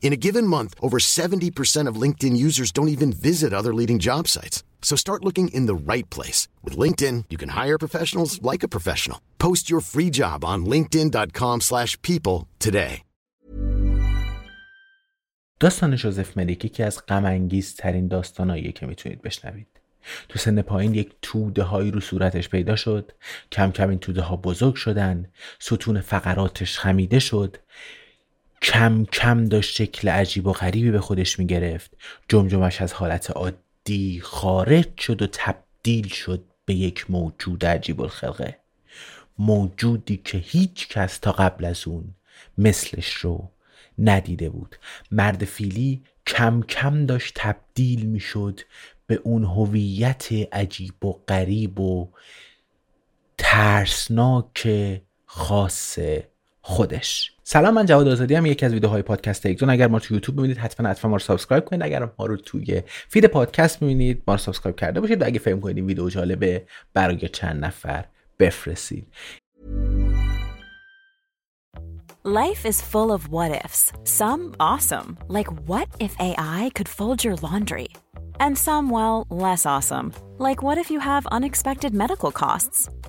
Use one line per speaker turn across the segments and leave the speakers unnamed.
In a given month, over 70% of LinkedIn users don't even visit other leading job sites. So start looking in the right place. With LinkedIn, you can hire professionals like a professional. Post your free job on linkedin.com slash people today.
داستان جوزف ملیک یکی از غم ترین داستاناییه که می‌تونید بشنوید. تو سن پایین یک توده هایی رو صورتش پیدا شد کم کم این توده ها بزرگ شدن ستون فقراتش خمیده شد کم کم داشت شکل عجیب و غریبی به خودش می‌گرفت. جمجمش از حالت عادی خارج شد و تبدیل شد به یک موجود عجیب الخلقه. موجودی که هیچ کس تا قبل از اون مثلش رو ندیده بود. مرد فیلی کم کم داشت تبدیل می‌شد به اون هویت عجیب و غریب و ترسناک خاص خودش. سلام من جواد آزادی‌ام یکی از ویدیوهای پادکست اگزون اگر ما تو یوتیوب ببینید حتما حتما ما رو subscribe کنید اگر ما رو توی feed پادکست ببینید ما رو subscribe کرده باشید و اگه فکر کنید ویدیو جالبه برای چند نفر بفرستید
Life is full of what ifs. Some awesome, like what if AI could fold your laundry? And some well, less awesome, like what if you have unexpected medical costs?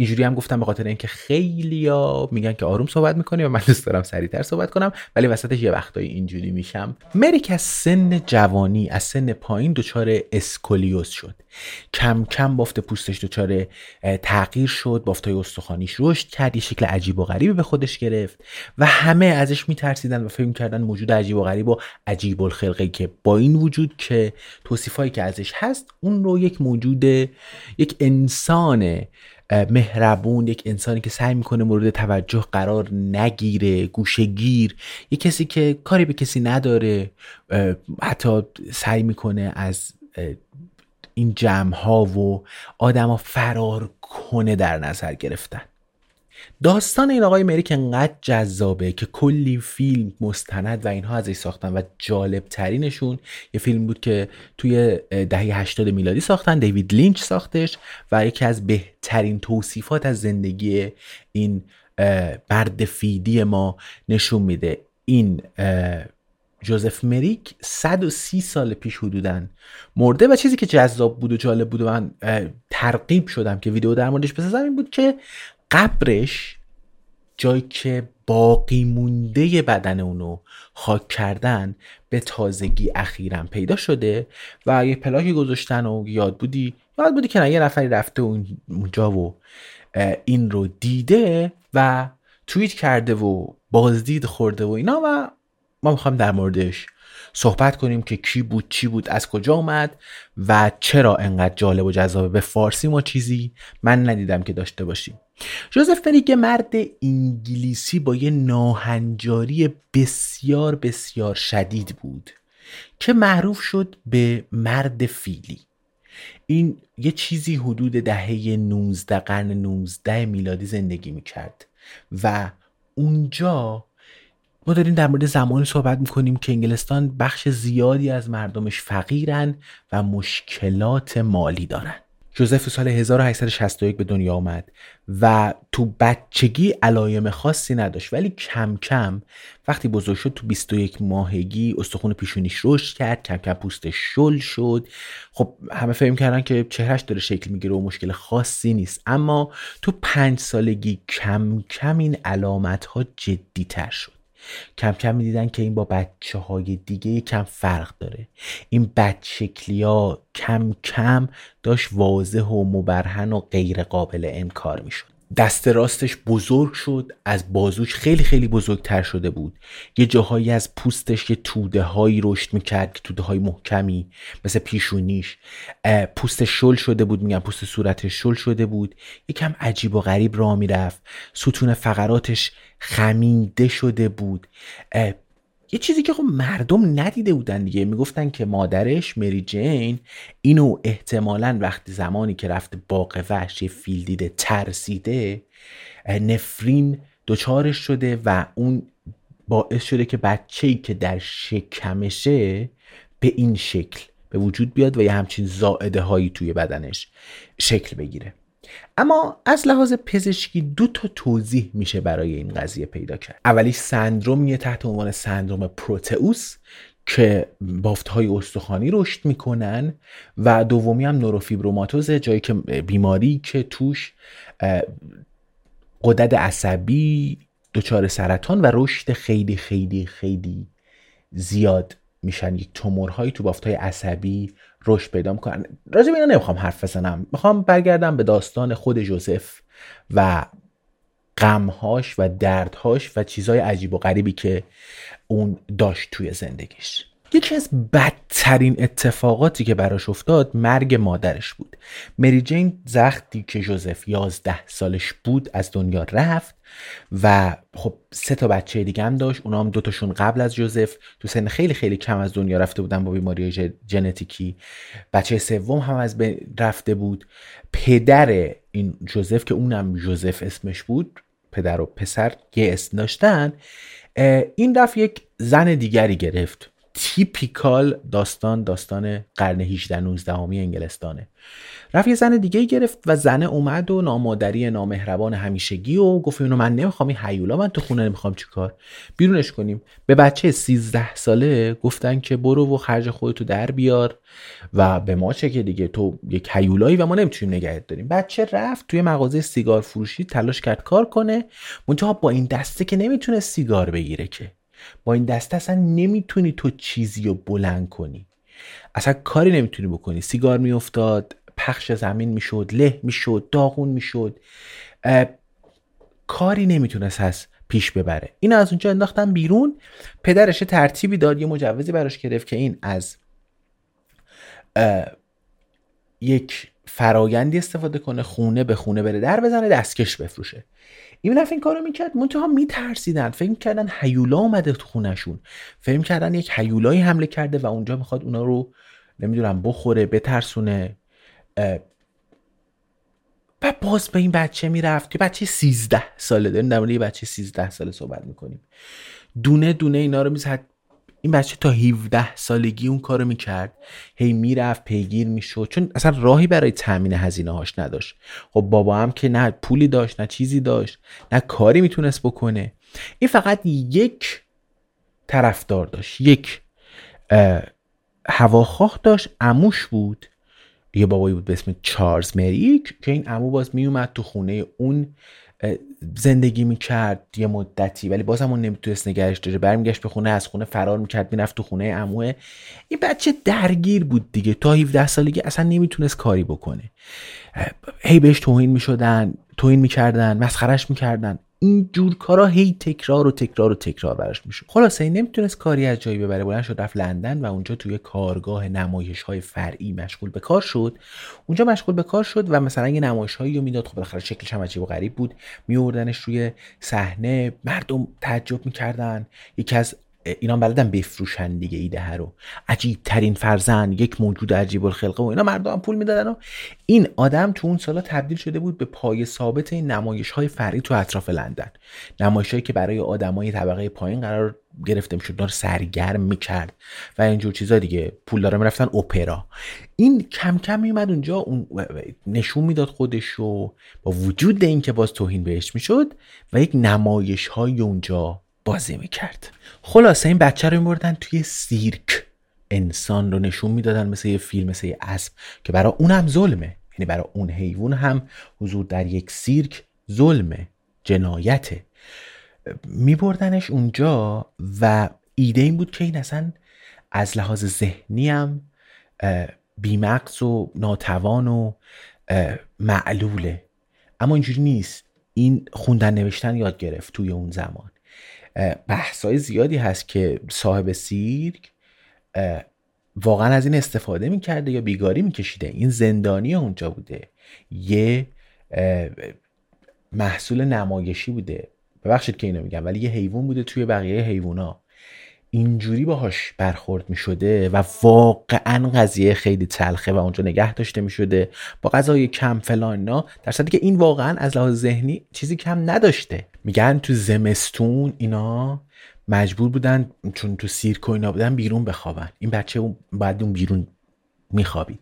اینجوری هم گفتم به خاطر اینکه خیلیا میگن که آروم صحبت می‌کنی و من دوست دارم سریعتر صحبت کنم ولی وسطش یه وقتایی اینجوری میشم. مریک از سن جوانی از سن پایین دچار اسکولیوس شد. کم کم بافت پوستش دچار تغییر شد بافتای استخوانیش رشد کرد یه شکل عجیب و غریبی به خودش گرفت و همه ازش میترسیدن و فکر کردن موجود عجیب و غریب و عجیب الخلقه که با این وجود که توصیفایی که ازش هست اون رو یک موجود یک انسان مهربون یک انسانی که سعی می‌کنه مورد توجه قرار نگیره گوشگیر یک کسی که کاری به کسی نداره حتی سعی می‌کنه از این جمع ها و آدم ها فرار کنه در نظر گرفتن. داستان این آقای مریک انقدر جذابه که کلی فیلم مستند و اینها ازش ساختن و جالب ترینشون یه فیلم بود که توی دهه 80 میلادی ساختن دیوید لینچ ساختش و یکی از بهترین توصیفات از زندگی این برد فیدی ما نشون میده. این جوزف مریک 130 سال پیش حدودن مرده و چیزی که جذاب بود و جالب بود و من ترغیب شدم که ویدیو در موردش بسازم این بود که قبرش جایی که باقی مونده بدن اونو خاک کردن به تازگی اخیرا پیدا شده و یه پلاکی گذاشتن و یاد بودی یاد بودی که نه یه نفری رفته اونجا و این رو دیده و توییت کرده و بازدید خورده و اینا و ما می‌خوایم در موردش صحبت کنیم که کی بود چی بود از کجا اومد و چرا انقدر جالب و جذابه. به فارسی ما چیزی من ندیدم که داشته باشیم. جوزف فریگ مرد انگلیسی با یه ناهنجاری بسیار بسیار شدید بود که معروف شد به مرد فیلی. این یه چیزی حدود دهه 19 قرن 19 میلادی زندگی می‌کرد و اونجا ما داریم در مورد زمانی صحبت می‌کنیم که انگلستان بخش زیادی از مردمش فقیرن و مشکلات مالی دارن. جوزف سال 1861 به دنیا آمد و تو بچگی علایم خاصی نداشت ولی کم کم وقتی بزرگ شد تو 21 ماهگی استخون پیشونیش رشد کرد کم کم پوستش شل شد. خب همه فهم کردن که چهرش داره شکل می‌گیره و مشکل خاصی نیست. اما تو پنج سالگی کم کم این علامت ها جدی تر شد. کم کم می‌دیدن که این با بچه های دیگه کم فرق داره. این بچکلی ها کم کم داشت واضح و مبرهن و غیر قابل انکار می‌شد. دست راستش بزرگ شد از بازوش خیلی خیلی بزرگتر شده بود. یه جاهایی از پوستش یه توده هایی رشد می‌کرد که توده های محکمی مثل پیشونیش. پوستش شل شده بود میگم پوست صورتش شل شده بود. یکم عجیب و غریب راه می‌رفت. ستون فقراتش خمیده شده بود. یه چیزی که خب مردم ندیده بودن دیگه. می‌گفتن که مادرش مری جین اینو احتمالا وقتی زمانی که رفته باغ وحش فیل دیده ترسیده نفرین دچارش شده و اون باعث شده که بچه ای که در شکمشه به این شکل به وجود بیاد و یه همچین زائده هایی توی بدنش شکل بگیره. اما از لحاظ پزشکی دو تا توضیح میشه برای این قضیه پیدا کرد. اولی سندرومیه تحت عنوان سندروم پروتئوس که بافت های استخوانی رشد می‌کنن و دومی هم نوروفیبروماتوزه جایی که بیماری که توش قدرت عصبی دچار سرطان و رشد خیلی خیلی خیلی زیاد میشن. یک تومورهایی تو بافت های عصبی رشد پیدا می‌کنن. راجع به اینا نمی‌خوام حرف بزنم. می‌خوام برگردم به داستان خود جوزف و غمهاش و دردهاش و چیزهای عجیب و غریبی که اون داشت توی زندگیش. یکی از بدترین اتفاقاتی که براش افتاد مرگ مادرش بود. مری جین زختی که جوزف یازده سالش بود از دنیا رفت و خب سه تا بچه دیگه هم داشت. اونا هم دوتاشون قبل از جوزف. تو سن خیلی خیلی کم از دنیا رفته بودن با بیماری ژنتیکی. بچه سوم هم از رفته بود. پدر این جوزف که اونم جوزف اسمش بود پدر و پسر یه اسم داشتن این رفت یک زن دیگری گرفت. تیپیکال داستان داستان قرن 18 19 انگلستانه. رفت یه زن دیگه گرفت و زنه اومد و نامادری نامهربان همیشگی و گفت اینو من نمی‌خوام این حیولا من تو خونه نمی‌خوام چیکار؟ بیرونش کنیم. به بچه 13 ساله گفتن که برو و خرج خودتو در بیار و به ما چه که دیگه تو یک حیولایی و ما نمی‌تونیم نگهت داریم. بچه رفت توی مغازه سیگار فروشی تلاش کرد کار کنه منتها با این دسته که نمی‌تونه سیگار بگیره که. با این دسته اصلا نمی‌تونی تو چیزی رو بلند کنی. اصلا کاری نمی‌تونی بکنی. سیگار میافتاد پخش زمین می‌شد له می‌شد داغون می‌شد. کاری نمی‌تونست از پیش ببره. این از اونجا انداختن بیرون. پدرش ترتیبی داد یه مجوزی براش گرفت که این از یک فرایندی استفاده کنه خونه به خونه بره در بزنه دستکش بفروشه. این رفت این کارو می‌کرد منتها میترسیدن. فکر کردن هیولا اومده تو خونشون فکر کردن یک هیولایی حمله کرده و اونجا می‌خواد اونا رو نمی‌دونم بخوره بترسونه. و باز به این بچه می‌رفت. که بچه 13 ساله. داریم در یه بچه 13 ساله صحبت می‌کنیم. دونه دونه اینا رو می‌زد. این بچه تا 17 سالگی اون کارو می‌کرد. هی می‌رفت پیگیر می‌شد. چون اصلا راهی برای تامین هزینه هاش نداشت. خب بابا هم که نه پولی داشت نه چیزی داشت نه کاری می‌تونست بکنه. این فقط یک طرفدار داشت. یک هواخواه داشت. اموش بود. یه بابایی بود به اسم چارلز مریک که این امو باز میومد تو خونه اون زندگی می‌کرد یه مدتی ولی باز همون نمی‌تونست نگرش داره برمیگشت به خونه از خونه فرار می‌کرد می‌رفت تو خونه اموه این بچه درگیر بود دیگه. تا 17 سالگی اصلا نمی‌تونست کاری بکنه. هی بهش توهین می‌شدن توهین می‌کردن مسخرش می‌کردن. این جور کارا هی تکرار و تکرار و تکرار براش میشه. خلاصه این نمی‌تونست کاری از جایی ببره. بلند شد رفت لندن و اونجا توی کارگاه نمایش های فرعی مشغول به کار شد. اونجا مشغول به کار شد و مثلا یه نمایش هایی رو می‌داد. خب بالاخره شکلش هم عجیب و غریب بود. میوردنش روی صحنه. مردم تعجب می‌کردن. یکی از اینا بلدن بفروشن دیگه ایده رو. عجیب ترین فرزن یک موجود عجیب الخلقه و اینا مردم پول می‌دادن و این آدم تو اون سالا تبدیل شده بود به پای ثابت این نمایش های فرعی تو اطراف لندن. نمایش هایی که برای آدمای طبقه پایین قرار گرفته می‌شد رو سرگرم می‌کرد و اینجور چیزا دیگه. پول داره می‌رفتن اپرا. این کم کم میومد اونجا اون نشون می‌داد خودش رو با وجود اینکه باز توهین بهش می‌شد و یک نمایش های اونجا بازی می‌کرد. خلاصه این بچه رو میبردن توی سیرک. انسان رو نشون می‌دادن مثل یه فیلم مثل یه اسب که برای اون هم ظلمه. یعنی برای اون حیوان هم حضور در یک سیرک ظلمه جنایته. میبردنش اونجا و ایده این بود که این اصلا از لحاظ ذهنی هم بیمقص و ناتوان و معلوله. اما اینجوری نیست. این خوندن نوشتن یاد گرفت توی اون زمان. بحثای زیادی هست که صاحب سیرک واقعا از این استفاده می‌کرده یا بیگاری میکشیده. این زندانی اونجا بوده. یه محصول نمایشی بوده. ببخشید که اینو میگم ولی یه حیوان بوده توی بقیه حیوونا. اینجوری باهاش برخورد می شده و واقعا قضیه خیلی تلخه و اونجا نگه داشته می شده با غذای کم فلان نه در که این واقعا از لحاظ ذهنی چیزی کم نداشته. میگن تو زمستون اینا مجبور بودن چون تو سیرک و اینا بودن بیرون بخوابن. این بچه باید اون بیرون میخوابید.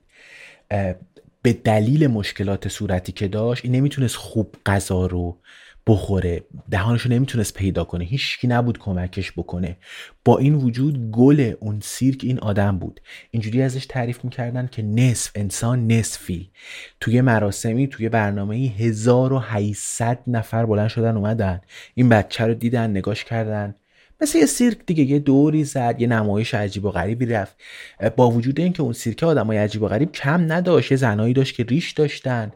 به دلیل مشکلات صورتی که داشت این نمی‌تونست خوب غذا رو بخوره. دهانشو نمی‌تونست پیدا کنه. هیچکی نبود کمکش بکنه. با این وجود گل اون سیرک این آدم بود. اینجوری ازش تعریف می‌کردن که نصف انسان نصفی. توی مراسمی توی برنامه 1800 نفر بلند شدن اومدن. این بچه رو دیدن نگاش کردن. مثل یه سیرک دیگه یه دوری زد یه نمایش عجیب و غریبی رفت. با وجود اینکه اون سیرک آدمای عجیب و غریب کم نداشت یه زنایی داشت که ریش داشتن.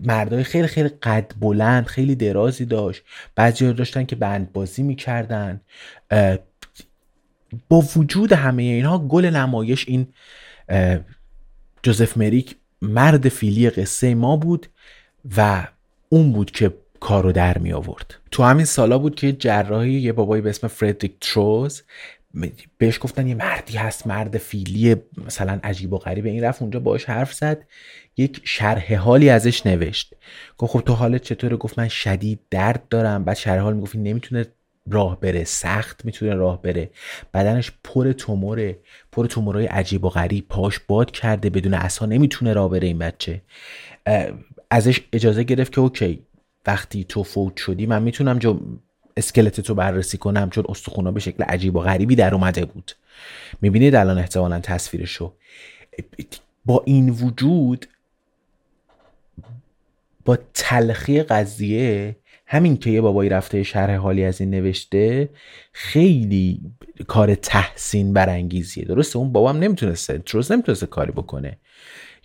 مردای خیلی خیلی قد بلند خیلی درازی داشت. بعضی داشتن که بند بازی می‌کردن با وجود همه اینها گل نمایش این جوزف مریک مرد فیلی قصه ما بود و اون بود که کارو در می آورد. تو همین سالا بود که جراحی یه بابایی به اسم فردریک تروز بهش گفتن یه مردی هست مرد فیلی مثلا عجیب و غریب این رفت اونجا باش حرف زد. یک شرح حالی ازش نوشت. گفت خب تو حالت چطوره؟ گفت من شدید درد دارم. بعد شرح حال می‌گفت نمی‌تونه راه بره سخت می‌تونه راه بره. بدنش پر توموره پر تومورای عجیب و غریب. پاش باد کرده بدون اصلا نمی‌تونه راه بره این بچه. ازش اجازه گرفت که اوکی وقتی تو فوت شدی من می‌تونم جو اسکلت تو بررسی کنم چون استخونا به شکل عجیب و غریبی در اومده بود. می‌بینید الان احتمالا تصویرشو. با این وجود با تلخی قضیه همین که یه بابایی رفته شرح حالی از این نوشته خیلی کار تحسین برانگیزیه. درسته؟ اون بابام نمی‌تونسته تروز نمی‌تونسته کاری بکنه.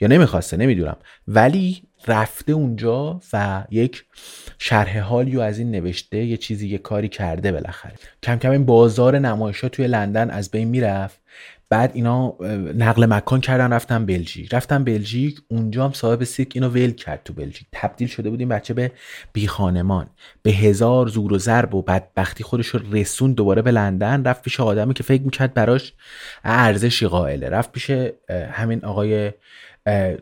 یا نمی‌خواسته نمی‌دونم. ولی رفته اونجا و یک شرح حالی و از این نوشته یه چیزی یه کاری کرده بالاخره. کم کم این بازار نمایش ها توی لندن از بین می‌رفت. بعد اینا نقل مکان کردن رفتن بلژیک. رفتن بلژیک اونجا هم صاحب سیرک اینو ول کرد تو بلژیک. تبدیل شده بودیم بچه به بی خانمان به هزار زور و ضرب و بدبختی خودش رو رسون دوباره به لندن. رفت پیش آدمی که فکر می‌کرد براش ارزشی قائله. رفت پیش همین آقای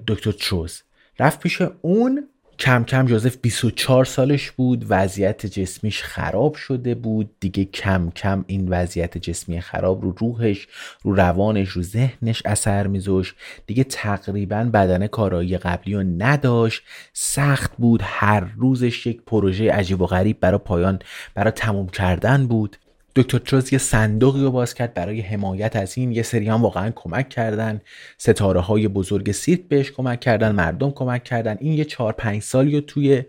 دکتر تروز رفت پیش اون. کم کم جوزف 24 سالش بود. وضعیت جسمیش خراب شده بود. دیگه کم کم این وضعیت جسمی خراب رو روحش رو روانش رو ذهنش اثر میذاش دیگه تقریبا بدن کارایی قبلی رو نداشت. سخت بود. هر روزش یک پروژه عجیب و غریب برای پایان برای تموم کردن بود. دکتر تروز یه صندوقی رو باز کرد برای حمایت از این. یه سری هم واقعا کمک کردن. ستاره های بزرگ سیرک بهش کمک کردن مردم کمک کردن. این یه چهار پنج سالی رو توی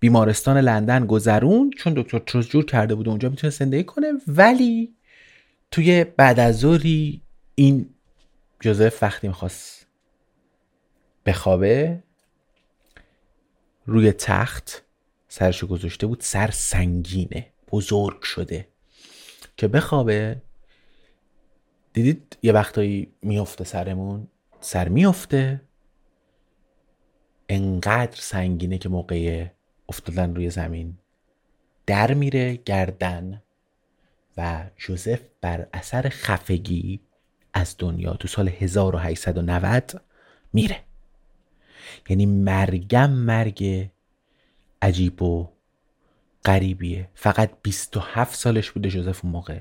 بیمارستان لندن گذرون. چون دکتر تروز جور کرده بود اونجا می‌تونه زندگی کنه. ولی توی بعد از ظهری این جوزف وقتی می‌خواست بخوابه روی تخت سرشو گذاشته بود. سر سنگینه. بزرگ شده. که بخوابه. دیدید یه وقتایی میفته سرمون؟ سر میفته انقدر سنگینه که موقع افتادن روی زمین. در میره گردن و جوزف بر اثر خفگی از دنیا تو سال 1890 میره. یعنی مرگم مرگ عجیب و غریبیه. فقط 27 سالش بوده جوزف اون موقع.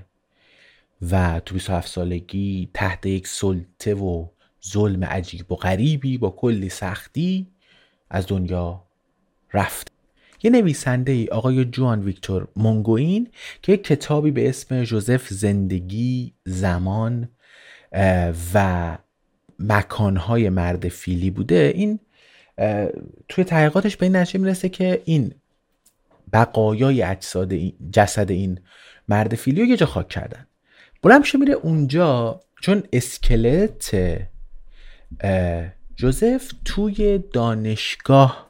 و تو 27 سالگی تحت یک سلطه و ظلم عجیب و غریبی با کلی سختی از دنیا رفت. یه نویسنده ای آقای جوان ویکتور مونگوین که یک کتابی به اسم جوزف زندگی زمان و مکانهای مرد فیلی بوده. این توی تحقیقاتش به این نتیجه می‌رسه که این بقایای اجساد جسد این مرد فیلی رو یه جا خاک کردن. بلند میره اونجا چون اسکلت جوزف توی دانشگاه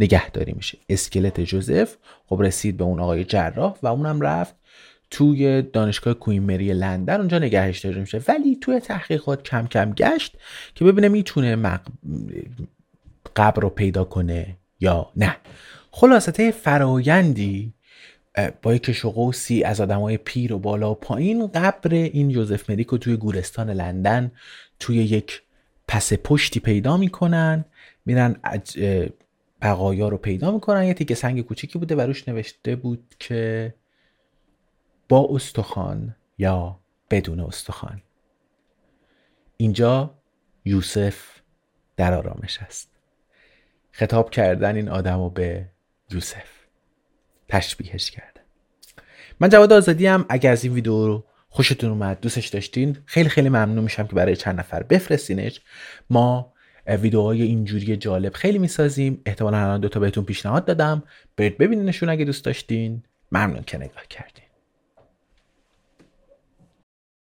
نگهداری میشه. اسکلت جوزف خب رسید به اون آقای جراح و اونم رفت توی دانشگاه کوین مری لندن. اونجا نگهش داری میشه. ولی توی تحقیقات کم کم گشت که ببینه می‌تونه مق... قبر رو پیدا کنه یا نه. خلاصته فرایندی با یک از آدمای پیر و بالا و پایین قبر این یوزف مریکو توی گورستان لندن توی یک پس پشتی پیدا می‌کنن میرن بقایا رو پیدا می‌کنن. یه تیکه سنگ کوچیکی بوده و روش نوشته بود که با استخوان یا بدون استخوان. اینجا یوسف در آرامش است. خطاب کردن این آدم رو به یوسف. تشبیهش کرده من جواد آزادی هم اگر از این ویدیو رو خوشتون اومد دوستش داشتین خیلی خیلی ممنون میشم که برای چند نفر بفرستینش. ما ویدیوهای اینجوری جالب خیلی می‌سازیم. احتمالا الان دوتا بهتون پیشنهاد دادم. برید ببینینشون اگه دوست داشتین. ممنون که نگاه کردین.